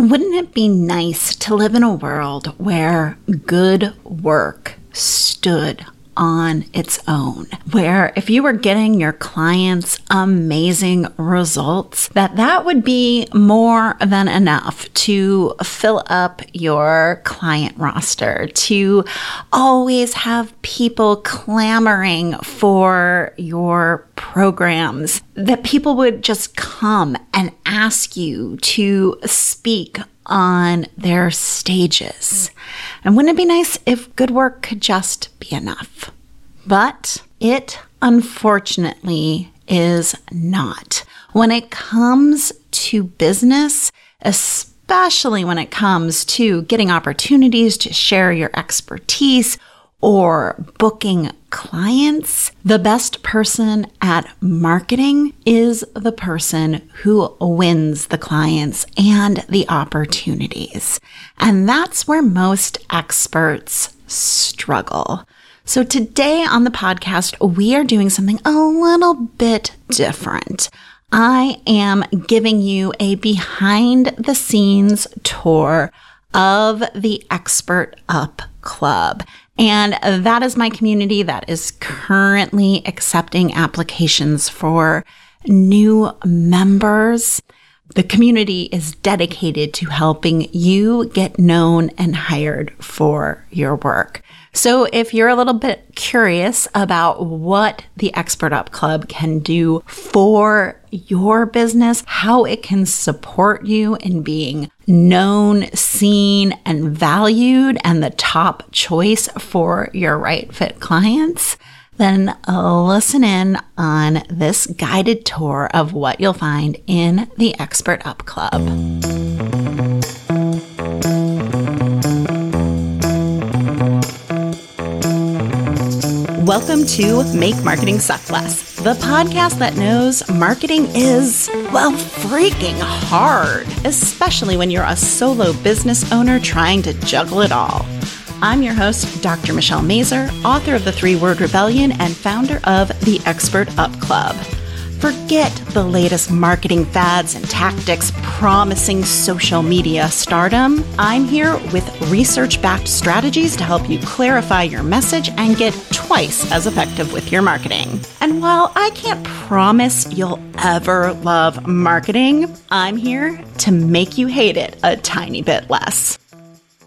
Wouldn't it be nice to live in a world where good work stood on its own. Where if you were getting your clients amazing results, that that would be more than enough to fill up your client roster, to always have people clamoring for your programs, that people would just come and ask you to speak on their stages. And wouldn't it be nice if good work could just be enough? But it unfortunately is not. When it comes to business, especially when it comes to getting opportunities to share your expertise or booking clients, the best person at marketing is the person who wins the clients and the opportunities. And that's where most experts struggle. So today on the podcast, we are doing something a little bit different. I am giving you a behind the scenes tour of the Expert Up Club. And that is my community that is currently accepting applications for new members. The community is dedicated to helping you get known and hired for your work. So, if you're a little bit curious about what the Expert Up Club can do for your business, how it can support you in being known, seen, and valued, and the top choice for your right fit clients, then listen in on this guided tour of what you'll find in the Expert Up Club. Welcome to Make Marketing Suck Less, the podcast that knows marketing is, well, freaking hard, especially when you're a solo business owner trying to juggle it all. I'm your host, Dr. Michelle Mazur, author of The Three Word Rebellion and founder of the Expert Up Club. Forget the latest marketing fads and tactics promising social media stardom. I'm here with research backed strategies to help you clarify your message and get twice as effective with your marketing. And while I can't promise you'll ever love marketing, I'm here to make you hate it a tiny bit less.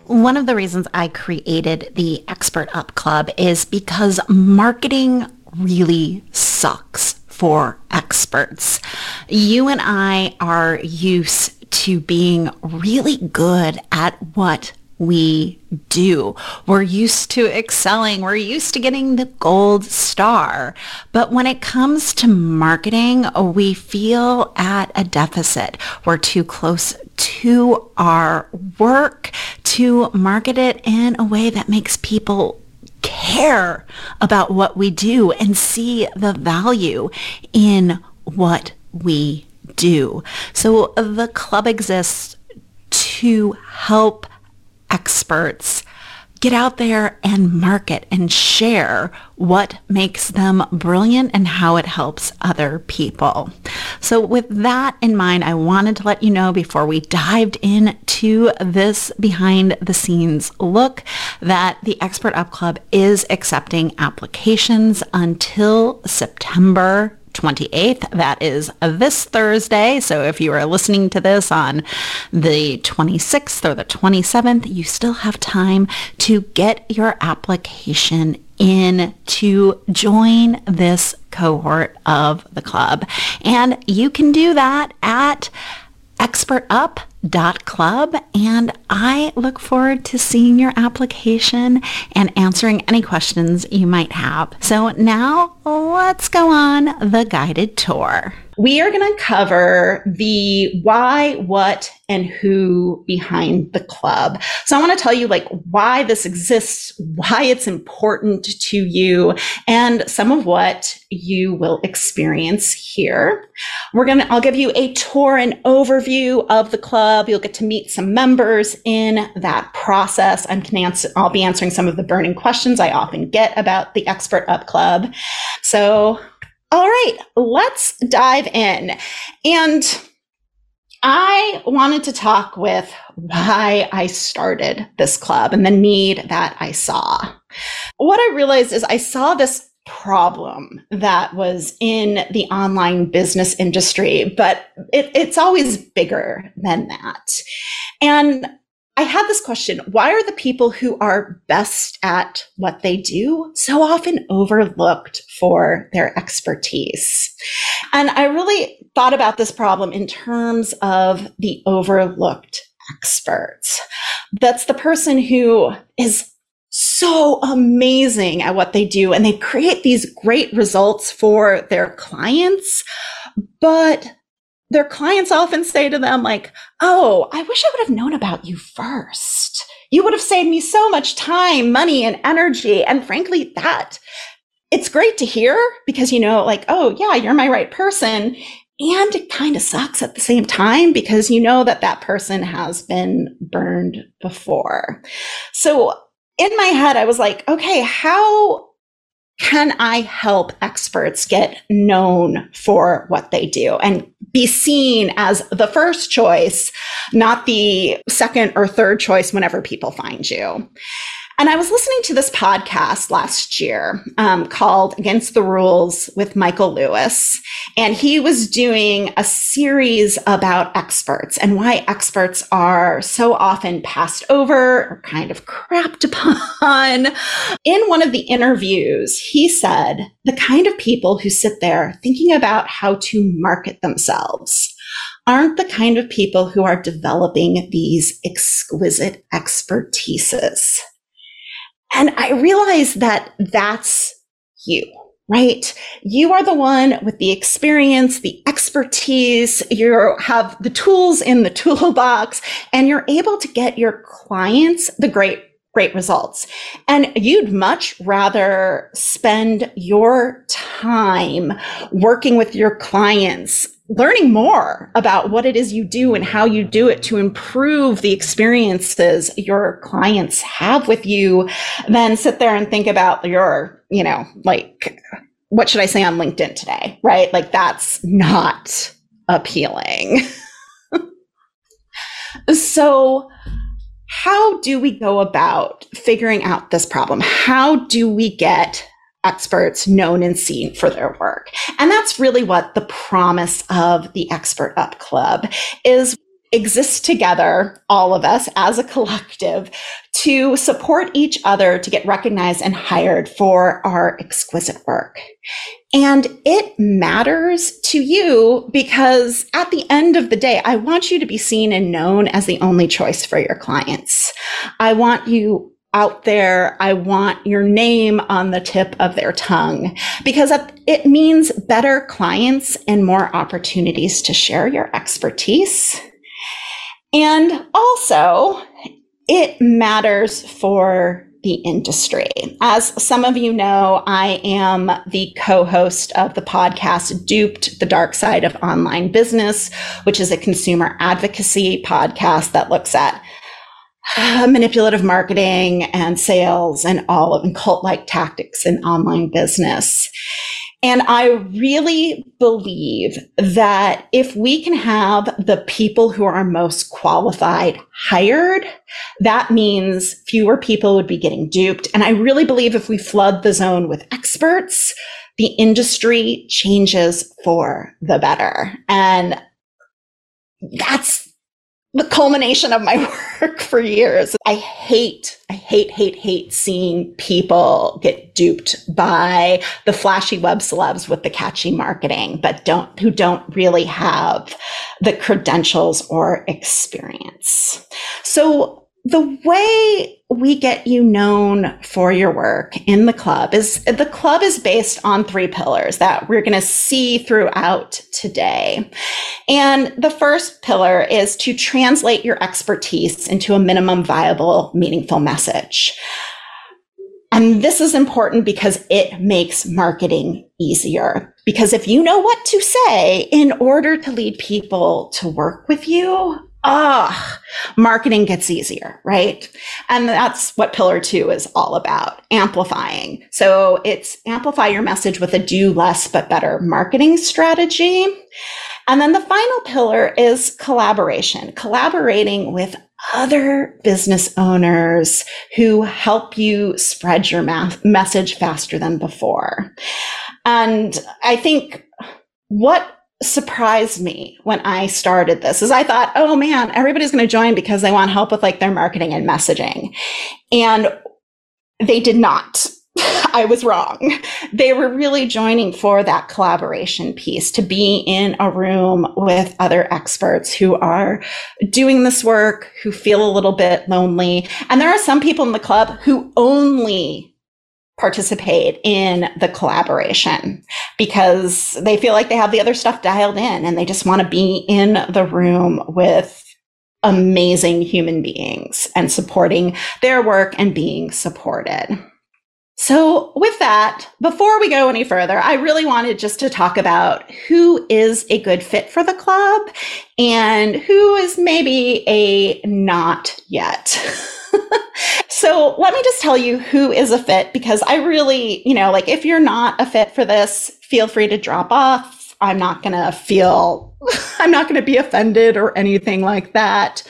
One of the reasons I created the Expert Up Club is because marketing really sucks for experts. You and I are used to being really good at what we do. We're used to excelling. We're used to getting the gold star. But when it comes to marketing, we feel at a deficit. We're too close to our work to market it in a way that makes people care about what we do and see the value in what we do. So the club exists to help experts get out there and market and share what makes them brilliant and how it helps other people. So with that in mind, I wanted to let you know before we dived into this behind the scenes look that the Expert Up Club is accepting applications until September 28th. That is this Thursday. So if you are listening to this on the 26th or the 27th, you still have time to get your application in to join this cohort of the club. And you can do that at expertup.club and I look forward to seeing your application and answering any questions you might have. So now let's go on the guided tour. We are going to cover the why, what, and who behind the club. So I want to tell you like why this exists, why it's important to you, and some of what you will experience here. We're going to, I'll give you a tour and overview of the club. You'll get to meet some members in that process. I'm can answer, I'll be answering some of the burning questions I often get about the Expert Up Club. So all right, let's dive in. And I wanted to talk with why I started this club and the need that I saw. What I realized is I saw this problem that was in the online business industry, but it, it's always bigger than that. And I had this question why are the people who are best at what they do so often overlooked for their expertise? And I really thought about this problem in terms of the overlooked experts. That's the person who is so amazing at what they do and they create these great results for their clients. But their clients often say to them, like, Oh, I wish I would have known about you first. You would have saved me so much time, money, and energy. And frankly, that it's great to hear because, you know, like, oh, yeah, you're my right person. And it kind of sucks at the same time because you know that that person has been burned before. So in my head, I was like, okay, how can I help experts get known for what they do and be seen as the first choice, not the second or third choice whenever people find you? And I was listening to this podcast last year um, called Against the Rules with Michael Lewis. And he was doing a series about experts and why experts are so often passed over or kind of crapped upon. In one of the interviews, he said the kind of people who sit there thinking about how to market themselves aren't the kind of people who are developing these exquisite expertises. And I realized that that's you, right? You are the one with the experience, the expertise, you have the tools in the toolbox, and you're able to get your clients the great great results. And you'd much rather spend your time working with your clients learning more about what it is you do and how you do it to improve the experiences your clients have with you than sit there and think about your, you know, like, what should I say on LinkedIn today? Right? Like, that's not appealing. so, how do we go about figuring out this problem? How do we get experts known and seen for their work. And that's really what the promise of the Expert Up Club is exist together, all of us as a collective, to support each other to get recognized and hired for our exquisite work. And it matters to you because at the end of the day, I want you to be seen and known as the only choice for your clients. I want you out there. I want your name on the tip of their tongue because it means better clients and more opportunities to share your expertise. And also, it matters for the industry. As some of you know, I am the co host of the podcast Duped the Dark Side of Online Business, which is a consumer advocacy podcast that looks at Uh, manipulative marketing and sales and all of and cult like tactics in online business. And I really believe that if we can have the people who are most qualified hired, that means fewer people would be getting duped. And I really believe if we flood the zone with experts, the industry changes for the better. And that's the culmination of my work for years. I hate, I hate, hate, hate seeing people get duped by the flashy web celebs with the catchy marketing, but don't, who don't really have the credentials or experience. So the way we get you known for your work in the club is the club is based on three pillars that we're going to see throughout today. And the first pillar is to translate your expertise into a minimum viable, meaningful message. And this is important because it makes marketing easier. Because if you know what to say in order to lead people to work with you, ah, marketing gets easier, right? And that's what pillar two is all about amplifying. So it's amplify your message with a do less but better marketing strategy. And then the final pillar is collaboration, collaborating with other business owners who help you spread your message faster than before. And I think what surprised me when I started this is I thought, oh man, everybody's going to join because they want help with like their marketing and messaging. And they did not. I was wrong. They were really joining for that collaboration piece to be in a room with other experts who are doing this work, who feel a little bit lonely. And there are some people in the club who only participate in the collaboration because they feel like they have the other stuff dialed in and they just want to be in the room with amazing human beings and supporting their work and being supported. So, with that, before we go any further, I really wanted just to talk about who is a good fit for the club and who is maybe a not yet. so, let me just tell you who is a fit because I really, you know, like if you're not a fit for this, feel free to drop off. I'm not going to feel, I'm not going to be offended or anything like that.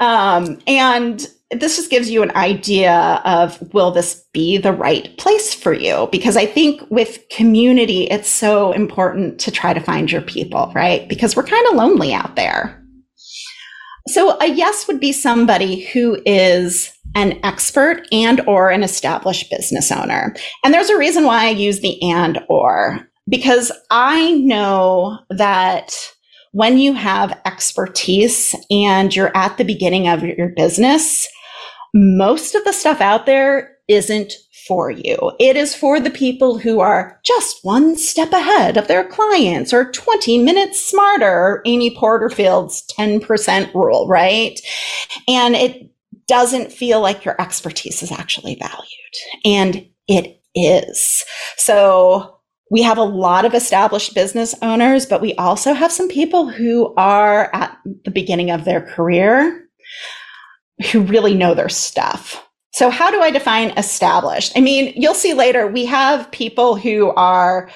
Um, and this just gives you an idea of will this be the right place for you? Because I think with community, it's so important to try to find your people, right? Because we're kind of lonely out there. So a yes would be somebody who is an expert and or an established business owner. And there's a reason why I use the and or because I know that when you have expertise and you're at the beginning of your business, most of the stuff out there isn't for you. It is for the people who are just one step ahead of their clients or 20 minutes smarter, Amy Porterfield's 10% rule, right? And it doesn't feel like your expertise is actually valued. And it is. So we have a lot of established business owners, but we also have some people who are at the beginning of their career who really know their stuff. So, how do I define established? I mean, you'll see later, we have people who are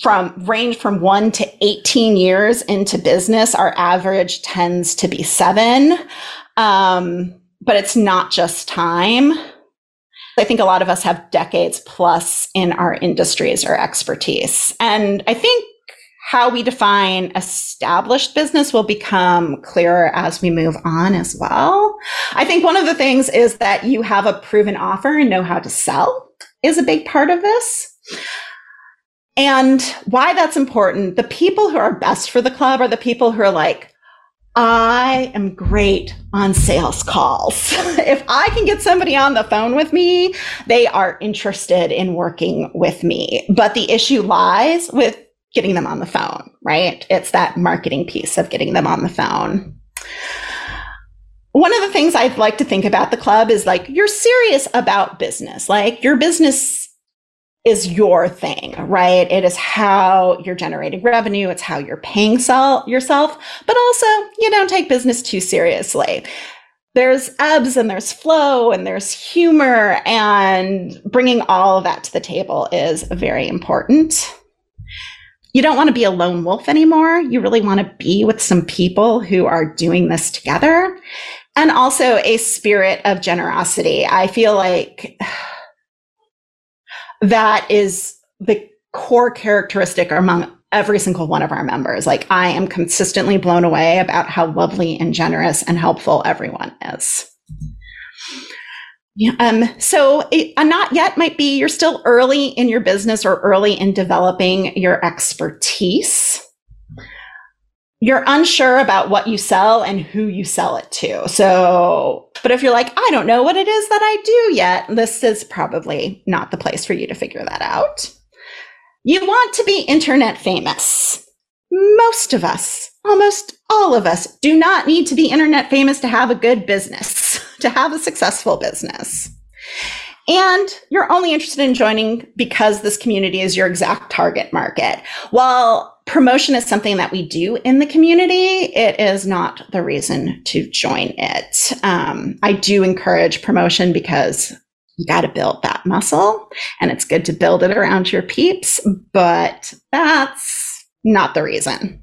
from range from one to 18 years into business. Our average tends to be seven. Um, but it's not just time. I think a lot of us have decades plus in our industries or expertise. And I think how we define established business will become clearer as we move on as well. I think one of the things is that you have a proven offer and know how to sell is a big part of this. And why that's important, the people who are best for the club are the people who are like, I am great on sales calls. if I can get somebody on the phone with me, they are interested in working with me. But the issue lies with getting them on the phone, right? It's that marketing piece of getting them on the phone. One of the things I'd like to think about the club is like you're serious about business. Like your business is your thing, right? It is how you're generating revenue. It's how you're paying sell- yourself, but also you don't take business too seriously. There's ebbs and there's flow and there's humor and bringing all of that to the table is very important you don't want to be a lone wolf anymore. You really want to be with some people who are doing this together. And also a spirit of generosity. I feel like that is the core characteristic among every single one of our members. Like I am consistently blown away about how lovely and generous and helpful everyone is. Yeah. Um, so a, a not yet might be you're still early in your business or early in developing your expertise. You're unsure about what you sell and who you sell it to. So, but if you're like, I don't know what it is that I do yet, this is probably not the place for you to figure that out. You want to be internet famous. Most of us, almost all of us, do not need to be internet famous to have a good business to have a successful business. And you're only interested in joining because this community is your exact target market. While promotion is something that we do in the community, it is not the reason to join it. Um, I do encourage promotion because you got to build that muscle and it's good to build it around your peeps, but that's not the reason.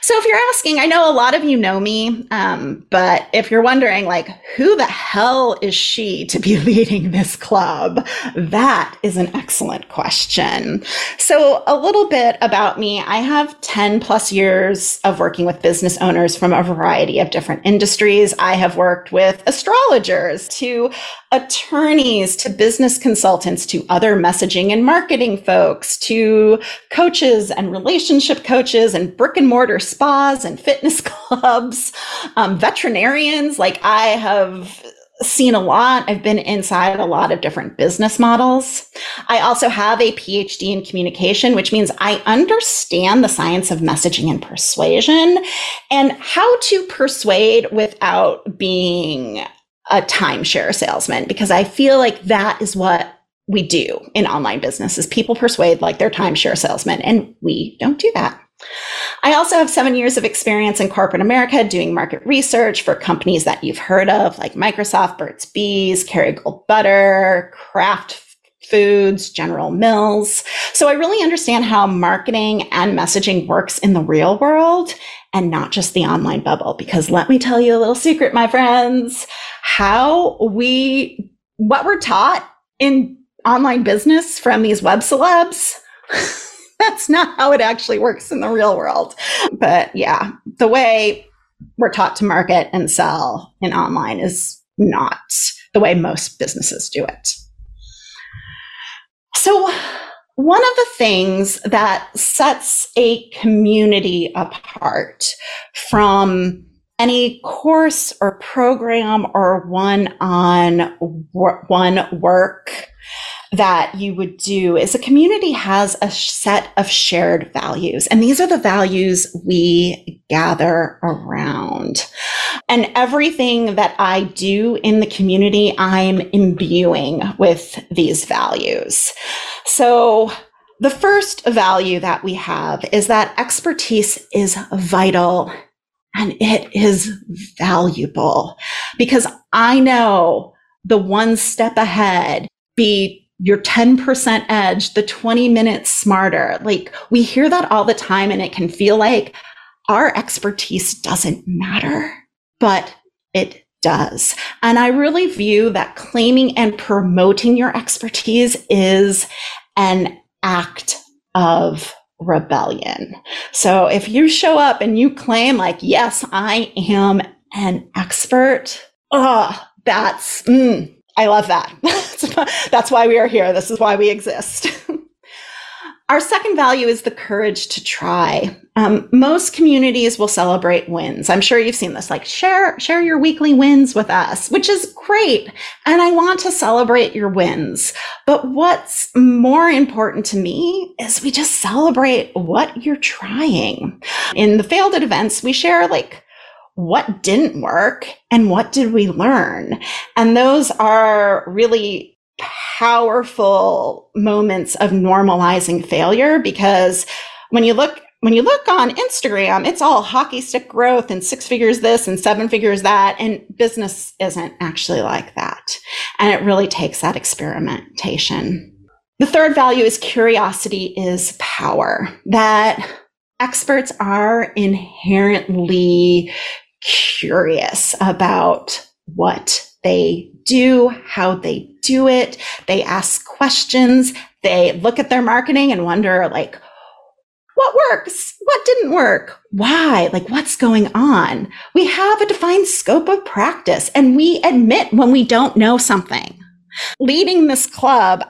So if you're asking, I know a lot of you know me, um, but if you're wondering, like, who the hell is she to be leading this club? That is an excellent question. So a little bit about me. I have 10 plus years of working with business owners from a variety of different industries. I have worked with astrologers to attorneys to business consultants to other messaging and marketing folks to coaches and relationship coaches and brick and mortar spas and fitness clubs, um, veterinarians. Like I have seen a lot. I've been inside a lot of different business models. I also have a PhD in communication, which means I understand the science of messaging and persuasion and how to persuade without being a timeshare salesman because I feel like that is what we do in online business is people persuade like they're timeshare salesmen and we don't do that. I also have seven years of experience in corporate America doing market research for companies that you've heard of, like Microsoft, Burt's Bees, Kerrygold Butter, Kraft Foods, General Mills. So I really understand how marketing and messaging works in the real world and not just the online bubble. Because let me tell you a little secret, my friends, how we, what we're taught in online business from these web celebs. that's not how it actually works in the real world. But yeah, the way we're taught to market and sell in online is not the way most businesses do it. So, one of the things that sets a community apart from any course or program or one on one work that you would do is a community has a set of shared values. And these are the values we gather around. And everything that I do in the community, I'm imbuing with these values. So the first value that we have is that expertise is vital and it is valuable because I know the one step ahead be your 10% edge, the 20 minutes smarter. Like we hear that all the time and it can feel like our expertise doesn't matter, but it does. And I really view that claiming and promoting your expertise is an act of rebellion. So if you show up and you claim like, yes, I am an expert, oh, that's, mm, I love that. That's why we are here. This is why we exist. Our second value is the courage to try. Um, most communities will celebrate wins. I'm sure you've seen this, like share, share your weekly wins with us, which is great. And I want to celebrate your wins. But what's more important to me is we just celebrate what you're trying. In the failed at events, we share like what didn't work and what did we learn? And those are really powerful moments of normalizing failure because when you look when you look on Instagram, it's all hockey stick growth and six figures this and seven figures that. And business isn't actually like that. And it really takes that experimentation. The third value is curiosity is power. That experts are inherently curious about what they do, how they do it. They ask questions. They look at their marketing and wonder, like, what works? What didn't work? Why? Like, what's going on? We have a defined scope of practice and we admit when we don't know something. Leading this club,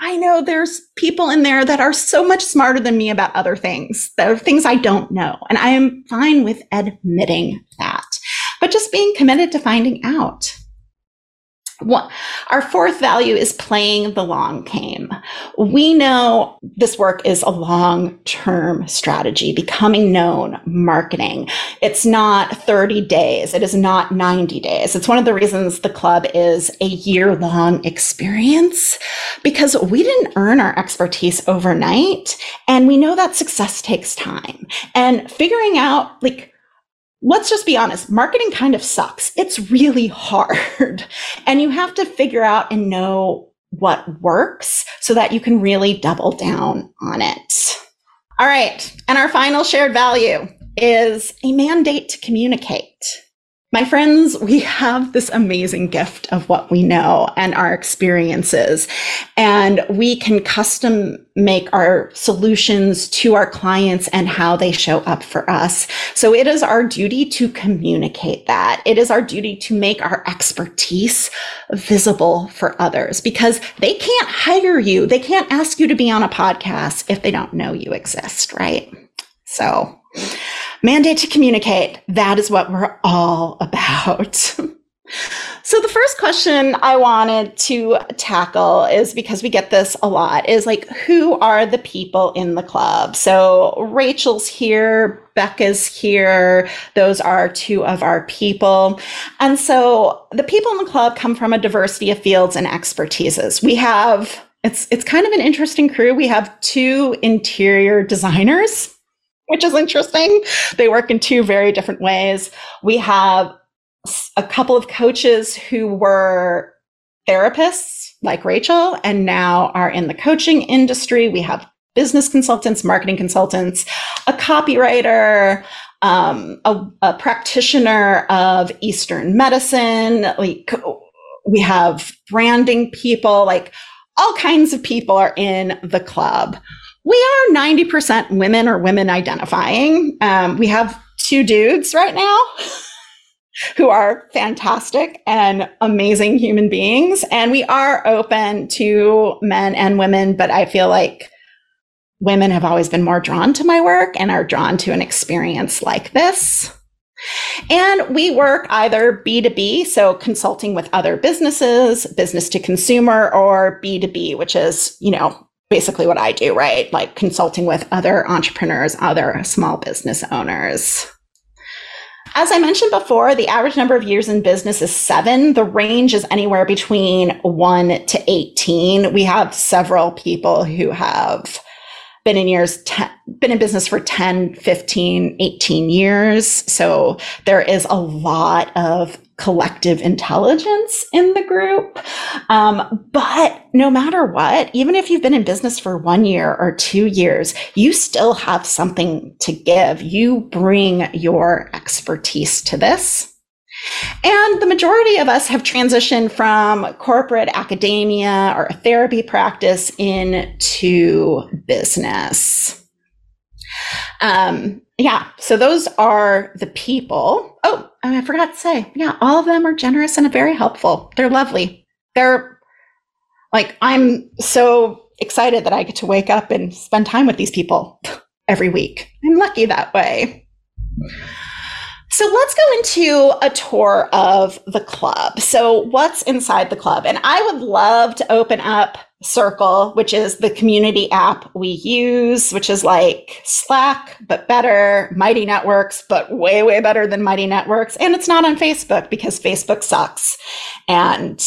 I know there's people in there that are so much smarter than me about other things. There are things I don't know. And I am fine with admitting that, but just being committed to finding out. What, our fourth value is playing the long game. We know this work is a long term strategy, becoming known, marketing. It's not 30 days. It is not 90 days. It's one of the reasons the club is a year long experience because we didn't earn our expertise overnight. And we know that success takes time and figuring out like let's just be honest, marketing kind of sucks. It's really hard. And you have to figure out and know what works so that you can really double down on it. All right. And our final shared value is a mandate to communicate. My friends, we have this amazing gift of what we know and our experiences, and we can custom make our solutions to our clients and how they show up for us. So it is our duty to communicate that. It is our duty to make our expertise visible for others because they can't hire you. They can't ask you to be on a podcast if they don't know you exist, right? So, Mandate to communicate. That is what we're all about. so the first question I wanted to tackle is because we get this a lot is like, who are the people in the club? So Rachel's here, Becca's here. Those are two of our people. And so the people in the club come from a diversity of fields and expertises. We have it's it's kind of an interesting crew. We have two interior designers which is interesting. They work in two very different ways. We have a couple of coaches who were therapists like Rachel and now are in the coaching industry. We have business consultants, marketing consultants, a copywriter, um, a, a practitioner of Eastern medicine. Like we have branding people, like all kinds of people are in the club we are 90% women or women identifying. Um, we have two dudes right now who are fantastic and amazing human beings. And we are open to men and women, but I feel like women have always been more drawn to my work and are drawn to an experience like this. And we work either B2B, so consulting with other businesses, business to consumer, or B2B, which is, you know, basically what I do, right? Like consulting with other entrepreneurs, other small business owners. As I mentioned before, the average number of years in business is seven. The range is anywhere between one to 18. We have several people who have been in years, ten, been in business for 10, 15, 18 years. So there is a lot of collective intelligence in the group. Um, but no matter what, even if you've been in business for one year or two years, you still have something to give. You bring your expertise to this. And the majority of us have transitioned from corporate academia or a therapy practice into business. Um, yeah, so those are the people. Oh, I forgot to say, yeah, all of them are generous and very helpful. They're lovely. They're like, I'm so excited that I get to wake up and spend time with these people every week. I'm lucky that way. So let's go into a tour of the club. So, what's inside the club? And I would love to open up Circle, which is the community app we use, which is like Slack, but better, Mighty Networks, but way, way better than Mighty Networks. And it's not on Facebook because Facebook sucks and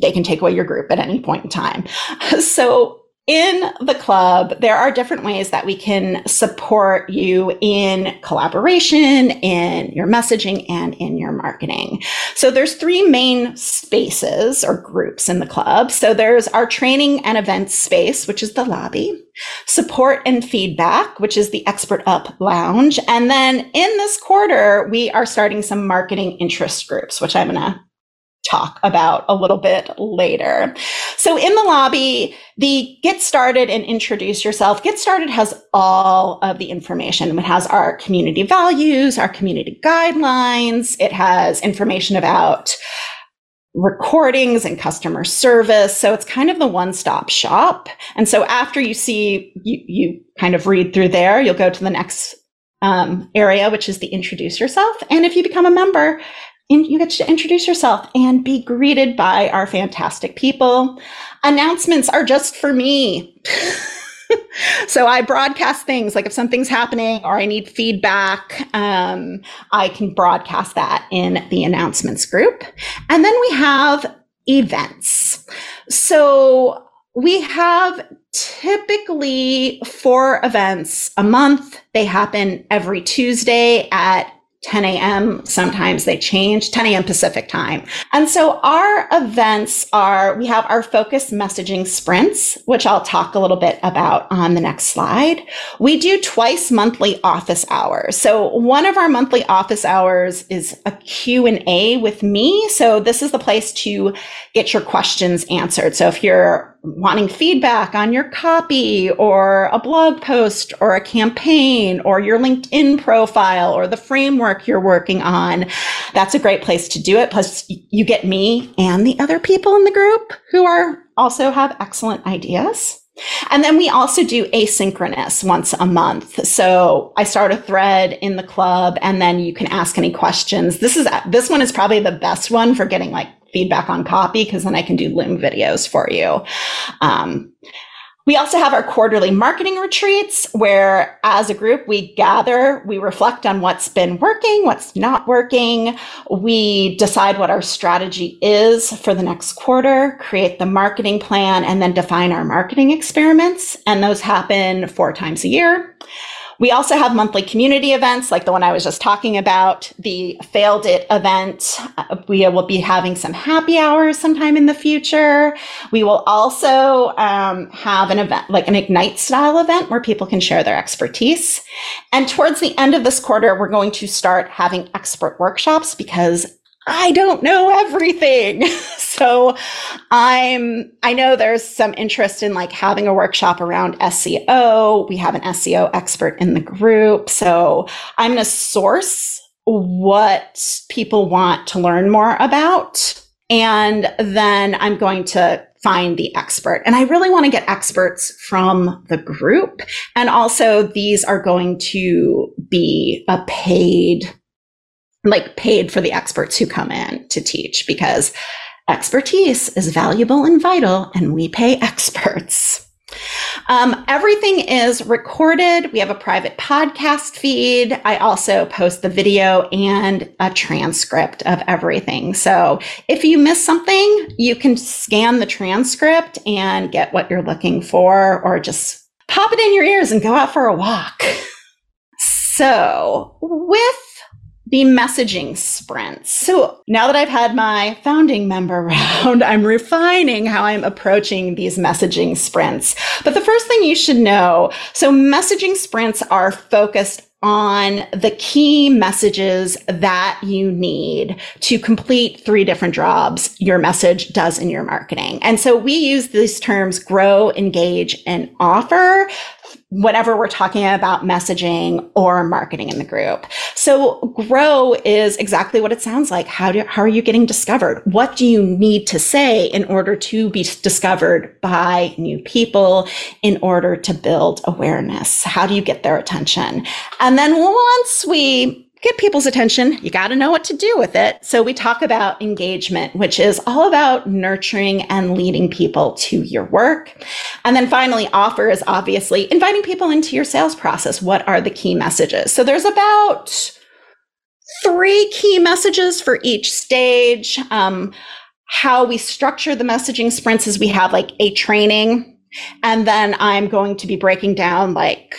they can take away your group at any point in time. So in the club, there are different ways that we can support you in collaboration, in your messaging, and in your marketing. So there's three main spaces or groups in the club. So there's our training and events space, which is the lobby, support and feedback, which is the expert up lounge. And then in this quarter, we are starting some marketing interest groups, which I'm going to talk about a little bit later. So in the lobby, the get started and introduce yourself. Get started has all of the information. It has our community values, our community guidelines. It has information about recordings and customer service. So it's kind of the one stop shop. And so after you see, you, you kind of read through there, you'll go to the next um, area, which is the introduce yourself. And if you become a member, you get to introduce yourself and be greeted by our fantastic people. Announcements are just for me. so I broadcast things like if something's happening or I need feedback, um, I can broadcast that in the announcements group. And then we have events. So we have typically four events a month. They happen every Tuesday at 10 a.m. Sometimes they change 10 a.m. Pacific time. And so our events are, we have our focus messaging sprints, which I'll talk a little bit about on the next slide. We do twice monthly office hours. So one of our monthly office hours is a Q and A with me. So this is the place to get your questions answered. So if you're wanting feedback on your copy or a blog post or a campaign or your LinkedIn profile or the framework you're working on, that's a great place to do it. Plus you get me and the other people in the group who are also have excellent ideas. And then we also do asynchronous once a month. So I start a thread in the club and then you can ask any questions. This is, this one is probably the best one for getting like feedback on copy because then I can do Loom videos for you. Um, we also have our quarterly marketing retreats where as a group we gather, we reflect on what's been working, what's not working. We decide what our strategy is for the next quarter, create the marketing plan, and then define our marketing experiments. And those happen four times a year. We also have monthly community events like the one I was just talking about, the Failed It event. We will be having some happy hours sometime in the future. We will also um, have an event, like an Ignite style event where people can share their expertise. And towards the end of this quarter, we're going to start having expert workshops because I don't know everything. so I'm, I know there's some interest in like having a workshop around SEO. We have an SEO expert in the group. So I'm going to source what people want to learn more about. And then I'm going to find the expert. And I really want to get experts from the group. And also these are going to be a paid like paid for the experts who come in to teach because expertise is valuable and vital and we pay experts. Um, everything is recorded. We have a private podcast feed. I also post the video and a transcript of everything. So if you miss something, you can scan the transcript and get what you're looking for, or just pop it in your ears and go out for a walk. So with the messaging sprints. So now that I've had my founding member round, I'm refining how I'm approaching these messaging sprints. But the first thing you should know, so messaging sprints are focused on the key messages that you need to complete three different jobs your message does in your marketing. And so we use these terms grow, engage, and offer whatever we're talking about messaging or marketing in the group. So grow is exactly what it sounds like. How do, how are you getting discovered? What do you need to say in order to be discovered by new people in order to build awareness? How do you get their attention? And then once we get people's attention, you got to know what to do with it. So we talk about engagement, which is all about nurturing and leading people to your work. And then finally, offer is obviously inviting people into your sales process. What are the key messages? So there's about three key messages for each stage. Um, how we structure the messaging sprints is we have like a training and then I'm going to be breaking down like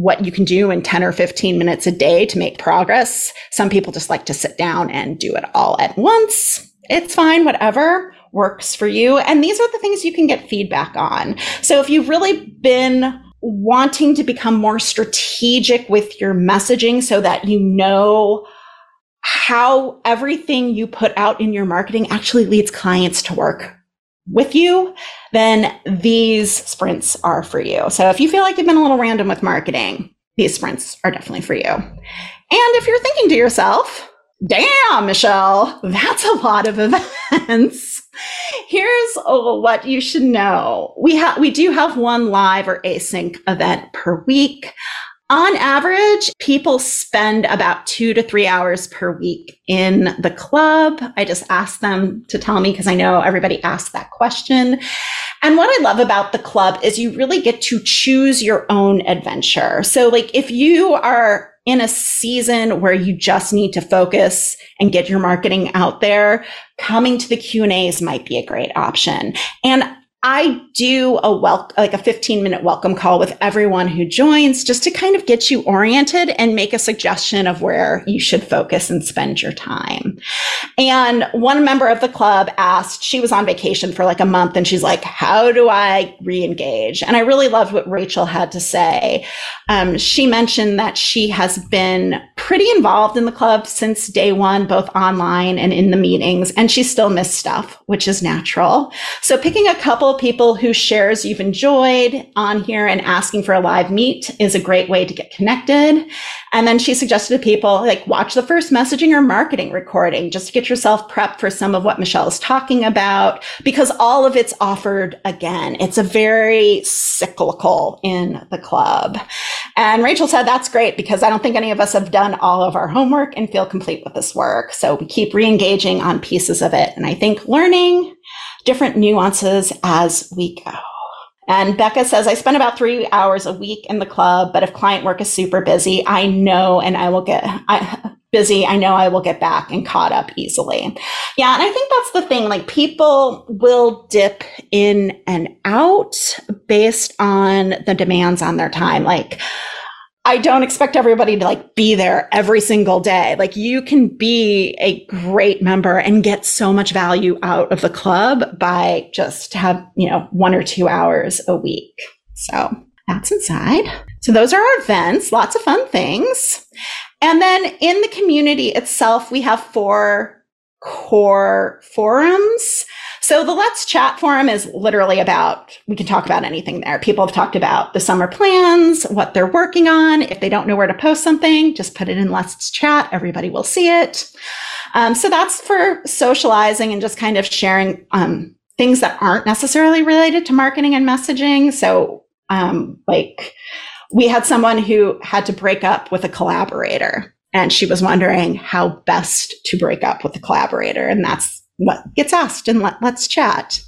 what you can do in 10 or 15 minutes a day to make progress. Some people just like to sit down and do it all at once. It's fine, whatever works for you. And these are the things you can get feedback on. So if you've really been wanting to become more strategic with your messaging so that you know how everything you put out in your marketing actually leads clients to work with you, then these sprints are for you. So if you feel like you've been a little random with marketing, these sprints are definitely for you. And if you're thinking to yourself, damn, Michelle, that's a lot of events. Here's what you should know. We have, we do have one live or async event per week. On average, people spend about two to three hours per week in the club. I just asked them to tell me because I know everybody asks that question. And what I love about the club is you really get to choose your own adventure. So like if you are in a season where you just need to focus and get your marketing out there, coming to the Q and A's might be a great option. And I do a wel- like a 15 minute welcome call with everyone who joins just to kind of get you oriented and make a suggestion of where you should focus and spend your time. And one member of the club asked, she was on vacation for like a month and she's like, how do I re-engage? And I really loved what Rachel had to say. Um, she mentioned that she has been pretty involved in the club since day one, both online and in the meetings, and she still missed stuff, which is natural. So picking a couple people whose shares you've enjoyed on here and asking for a live meet is a great way to get connected. And then she suggested to people like watch the first messaging or marketing recording just to get yourself prepped for some of what Michelle is talking about because all of it's offered again. It's a very cyclical in the club. And Rachel said that's great because I don't think any of us have done all of our homework and feel complete with this work. So we keep re-engaging on pieces of it. And I think learning different nuances as we go. And Becca says, I spend about three hours a week in the club, but if client work is super busy, I know and I will get I, busy. I know I will get back and caught up easily. Yeah. And I think that's the thing. Like people will dip in and out based on the demands on their time. Like, I don't expect everybody to like be there every single day. Like you can be a great member and get so much value out of the club by just have, you know, one or two hours a week. So that's inside. So those are our events, lots of fun things. And then in the community itself, we have four core forums. So the Let's Chat forum is literally about, we can talk about anything there. People have talked about the summer plans, what they're working on. If they don't know where to post something, just put it in Let's Chat. Everybody will see it. Um, so that's for socializing and just kind of sharing um, things that aren't necessarily related to marketing and messaging. So, um, like, we had someone who had to break up with a collaborator and she was wondering how best to break up with a collaborator. And that's what gets asked and let, let's chat.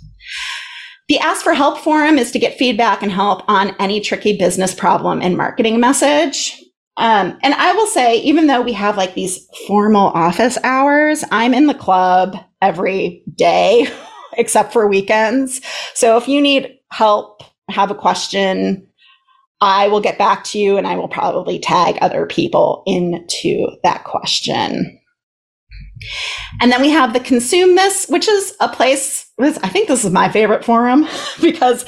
The Ask for Help forum is to get feedback and help on any tricky business problem and marketing message. Um, and I will say, even though we have like these formal office hours, I'm in the club every day except for weekends. So if you need help, have a question, I will get back to you and I will probably tag other people into that question. And then we have the Consume This, which is a place, I think this is my favorite forum because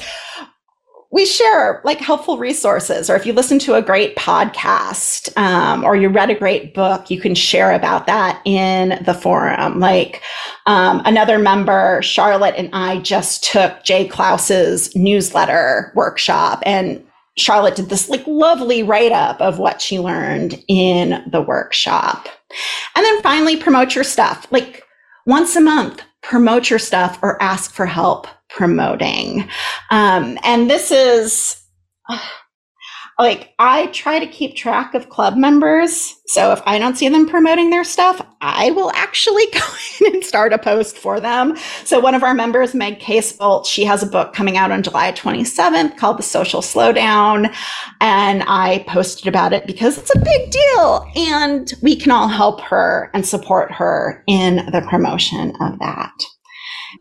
we share like helpful resources. Or if you listen to a great podcast um, or you read a great book, you can share about that in the forum. Like um, another member, Charlotte, and I just took Jay Clouse's newsletter workshop and Charlotte did this like lovely write up of what she learned in the workshop. And then finally, promote your stuff. Like once a month, promote your stuff or ask for help promoting. Um, and this is, like I try to keep track of club members. So if I don't see them promoting their stuff, I will actually go in and start a post for them. So one of our members, Meg Casebolt, she has a book coming out on July 27th called The Social Slowdown. And I posted about it because it's a big deal and we can all help her and support her in the promotion of that.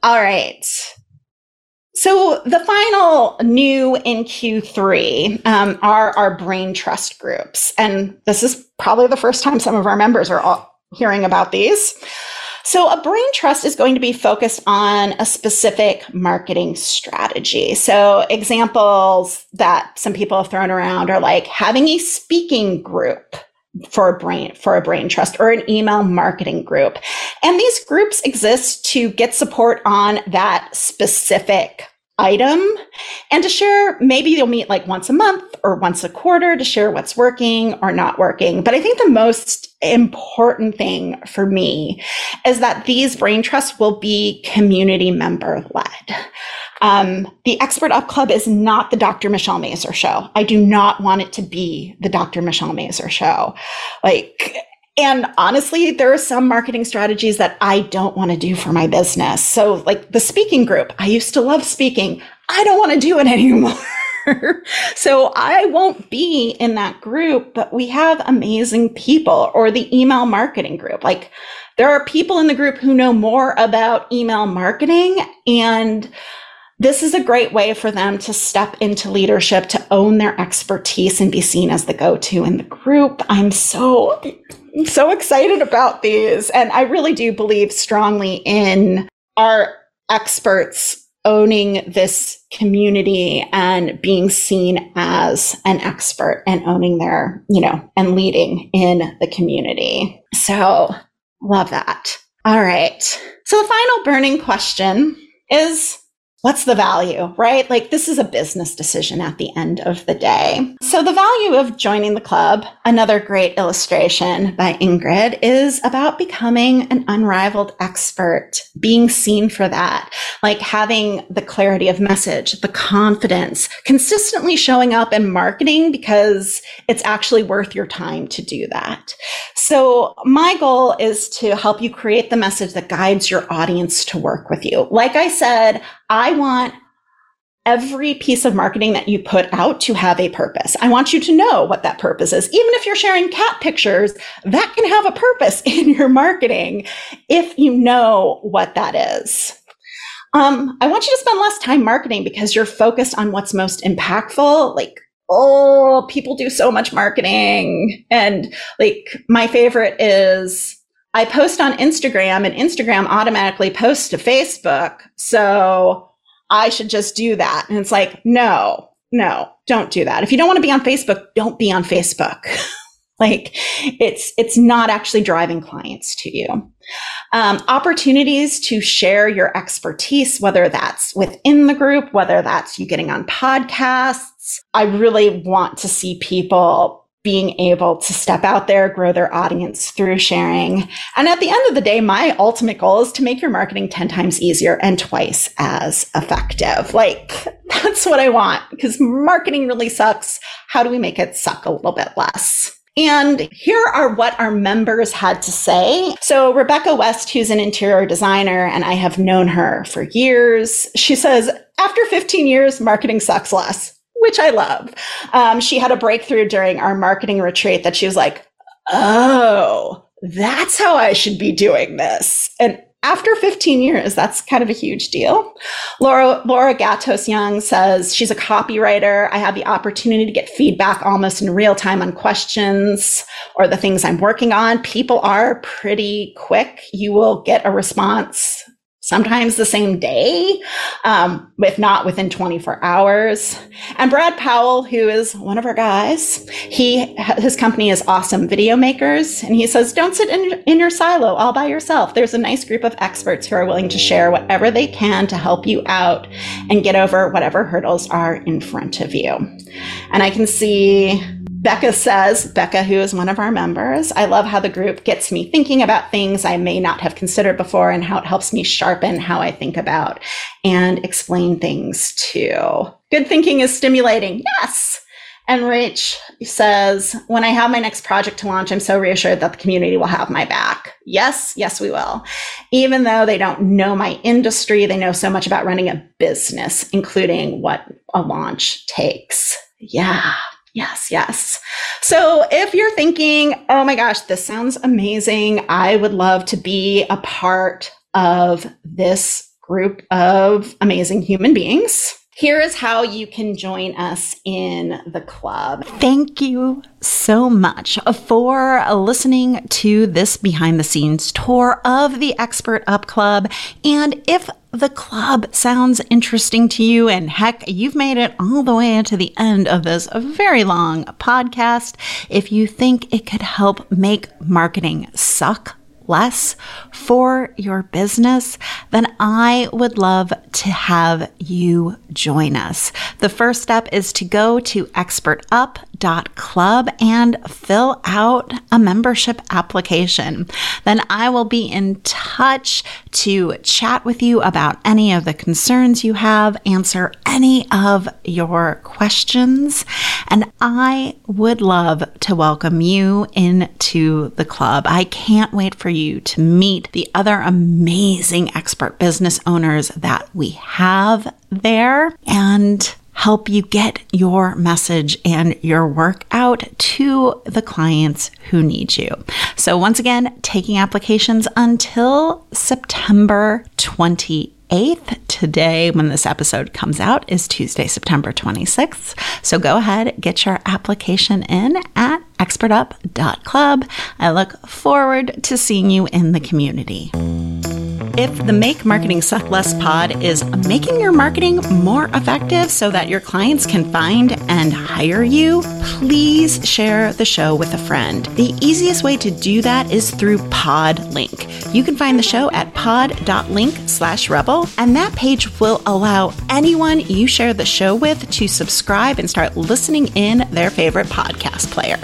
All right. So the final new in Q3 um, are our brain trust groups. And this is probably the first time some of our members are all hearing about these. So a brain trust is going to be focused on a specific marketing strategy. So examples that some people have thrown around are like having a speaking group for a brain for a brain trust or an email marketing group. And these groups exist to get support on that specific item and to share maybe you'll meet like once a month or once a quarter to share what's working or not working. But i think the most important thing for me is that these brain trusts will be community member led um, the expert up club is not the dr michelle mazur show i do not want it to be the dr michelle mazur show like and honestly, there are some marketing strategies that I don't want to do for my business. So, like the speaking group, I used to love speaking. I don't want to do it anymore. so I won't be in that group, but we have amazing people or the email marketing group. Like there are people in the group who know more about email marketing and this is a great way for them to step into leadership, to own their expertise and be seen as the go-to in the group. I'm so so excited about these and I really do believe strongly in our experts owning this community and being seen as an expert and owning their, you know, and leading in the community. So, love that. All right. So, the final burning question is what's the value, right? Like this is a business decision at the end of the day. So the value of joining the club, another great illustration by Ingrid, is about becoming an unrivaled expert, being seen for that, like having the clarity of message, the confidence, consistently showing up in marketing because it's actually worth your time to do that. So my goal is to help you create the message that guides your audience to work with you. Like I said, I want every piece of marketing that you put out to have a purpose. I want you to know what that purpose is. Even if you're sharing cat pictures, that can have a purpose in your marketing if you know what that is. Um, I want you to spend less time marketing because you're focused on what's most impactful, like oh, people do so much marketing. And like my favorite is I post on Instagram and Instagram automatically posts to Facebook. So I should just do that. And it's like, no, no, don't do that. If you don't want to be on Facebook, don't be on Facebook. like it's it's not actually driving clients to you um, opportunities to share your expertise whether that's within the group whether that's you getting on podcasts i really want to see people being able to step out there, grow their audience through sharing. And at the end of the day, my ultimate goal is to make your marketing 10 times easier and twice as effective. Like that's what I want because marketing really sucks. How do we make it suck a little bit less? And here are what our members had to say. So Rebecca West, who's an interior designer, and I have known her for years. She says, after 15 years, marketing sucks less, which I love. Um, she had a breakthrough during our marketing retreat that she was like, oh, that's how I should be doing this. And after 15 years, that's kind of a huge deal. Laura, Laura Gatos Young says she's a copywriter. I have the opportunity to get feedback almost in real time on questions or the things I'm working on. People are pretty quick. You will get a response sometimes the same day, um, if not within 24 hours. And Brad Powell, who is one of our guys, he his company is Awesome Video Makers, and he says, "Don't sit in, in your silo all by yourself. There's a nice group of experts who are willing to share whatever they can to help you out and get over whatever hurdles are in front of you." And I can see Becca says, Becca, who is one of our members, I love how the group gets me thinking about things I may not have considered before and how it helps me sharpen how I think about and explain things too. Good thinking is stimulating. Yes. And Rach says, when I have my next project to launch, I'm so reassured that the community will have my back. Yes, yes, we will. Even though they don't know my industry, they know so much about running a business, including what a launch takes. Yeah, Yes, yes. So if you're thinking, oh my gosh, this sounds amazing, I would love to be a part of this group of amazing human beings. Here is how you can join us in the club. Thank you so much for listening to this behind the scenes tour of the Expert Up Club. And if the club sounds interesting to you, and heck, you've made it all the way to the end of this very long podcast, if you think it could help make marketing suck less for your business, then I would love to have you join us. The first step is to go to expertup.club and fill out a membership application. Then I will be in touch to chat with you about any of the concerns you have, answer any of your questions, and I would love to welcome you into the club. I can't wait for you to meet the other amazing expert business owners that we have there and help you get your message and your work out to the clients who need you. So, once again, taking applications until September 28th to today when this episode comes out is Tuesday, September 26th. So go ahead, get your application in at expertup.club. I look forward to seeing you in the community. If the Make Marketing Suck Less pod is making your marketing more effective so that your clients can find and hire you, please share the show with a friend. The easiest way to do that is through Podlink. You can find the show at pod.link slash rebel, and that page will allow anyone you share the show with to subscribe and start listening in their favorite podcast player.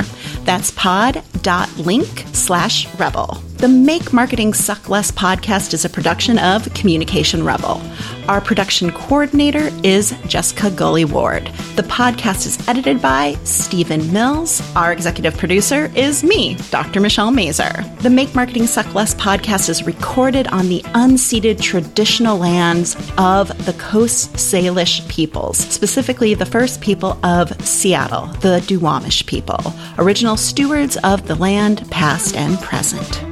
That's pod.link slash rebel. The Make Marketing Suck Less podcast is a production of Communication Rebel. Our production coordinator is Jessica Gully Ward. The podcast is edited by Stephen Mills. Our executive producer is me, Dr. Michelle Mazur. The Make Marketing Suck Less podcast is recorded on the unceded traditional lands of the Coast Salish peoples, specifically the first people of Seattle, the Duwamish people, original stewards of the land, past and present.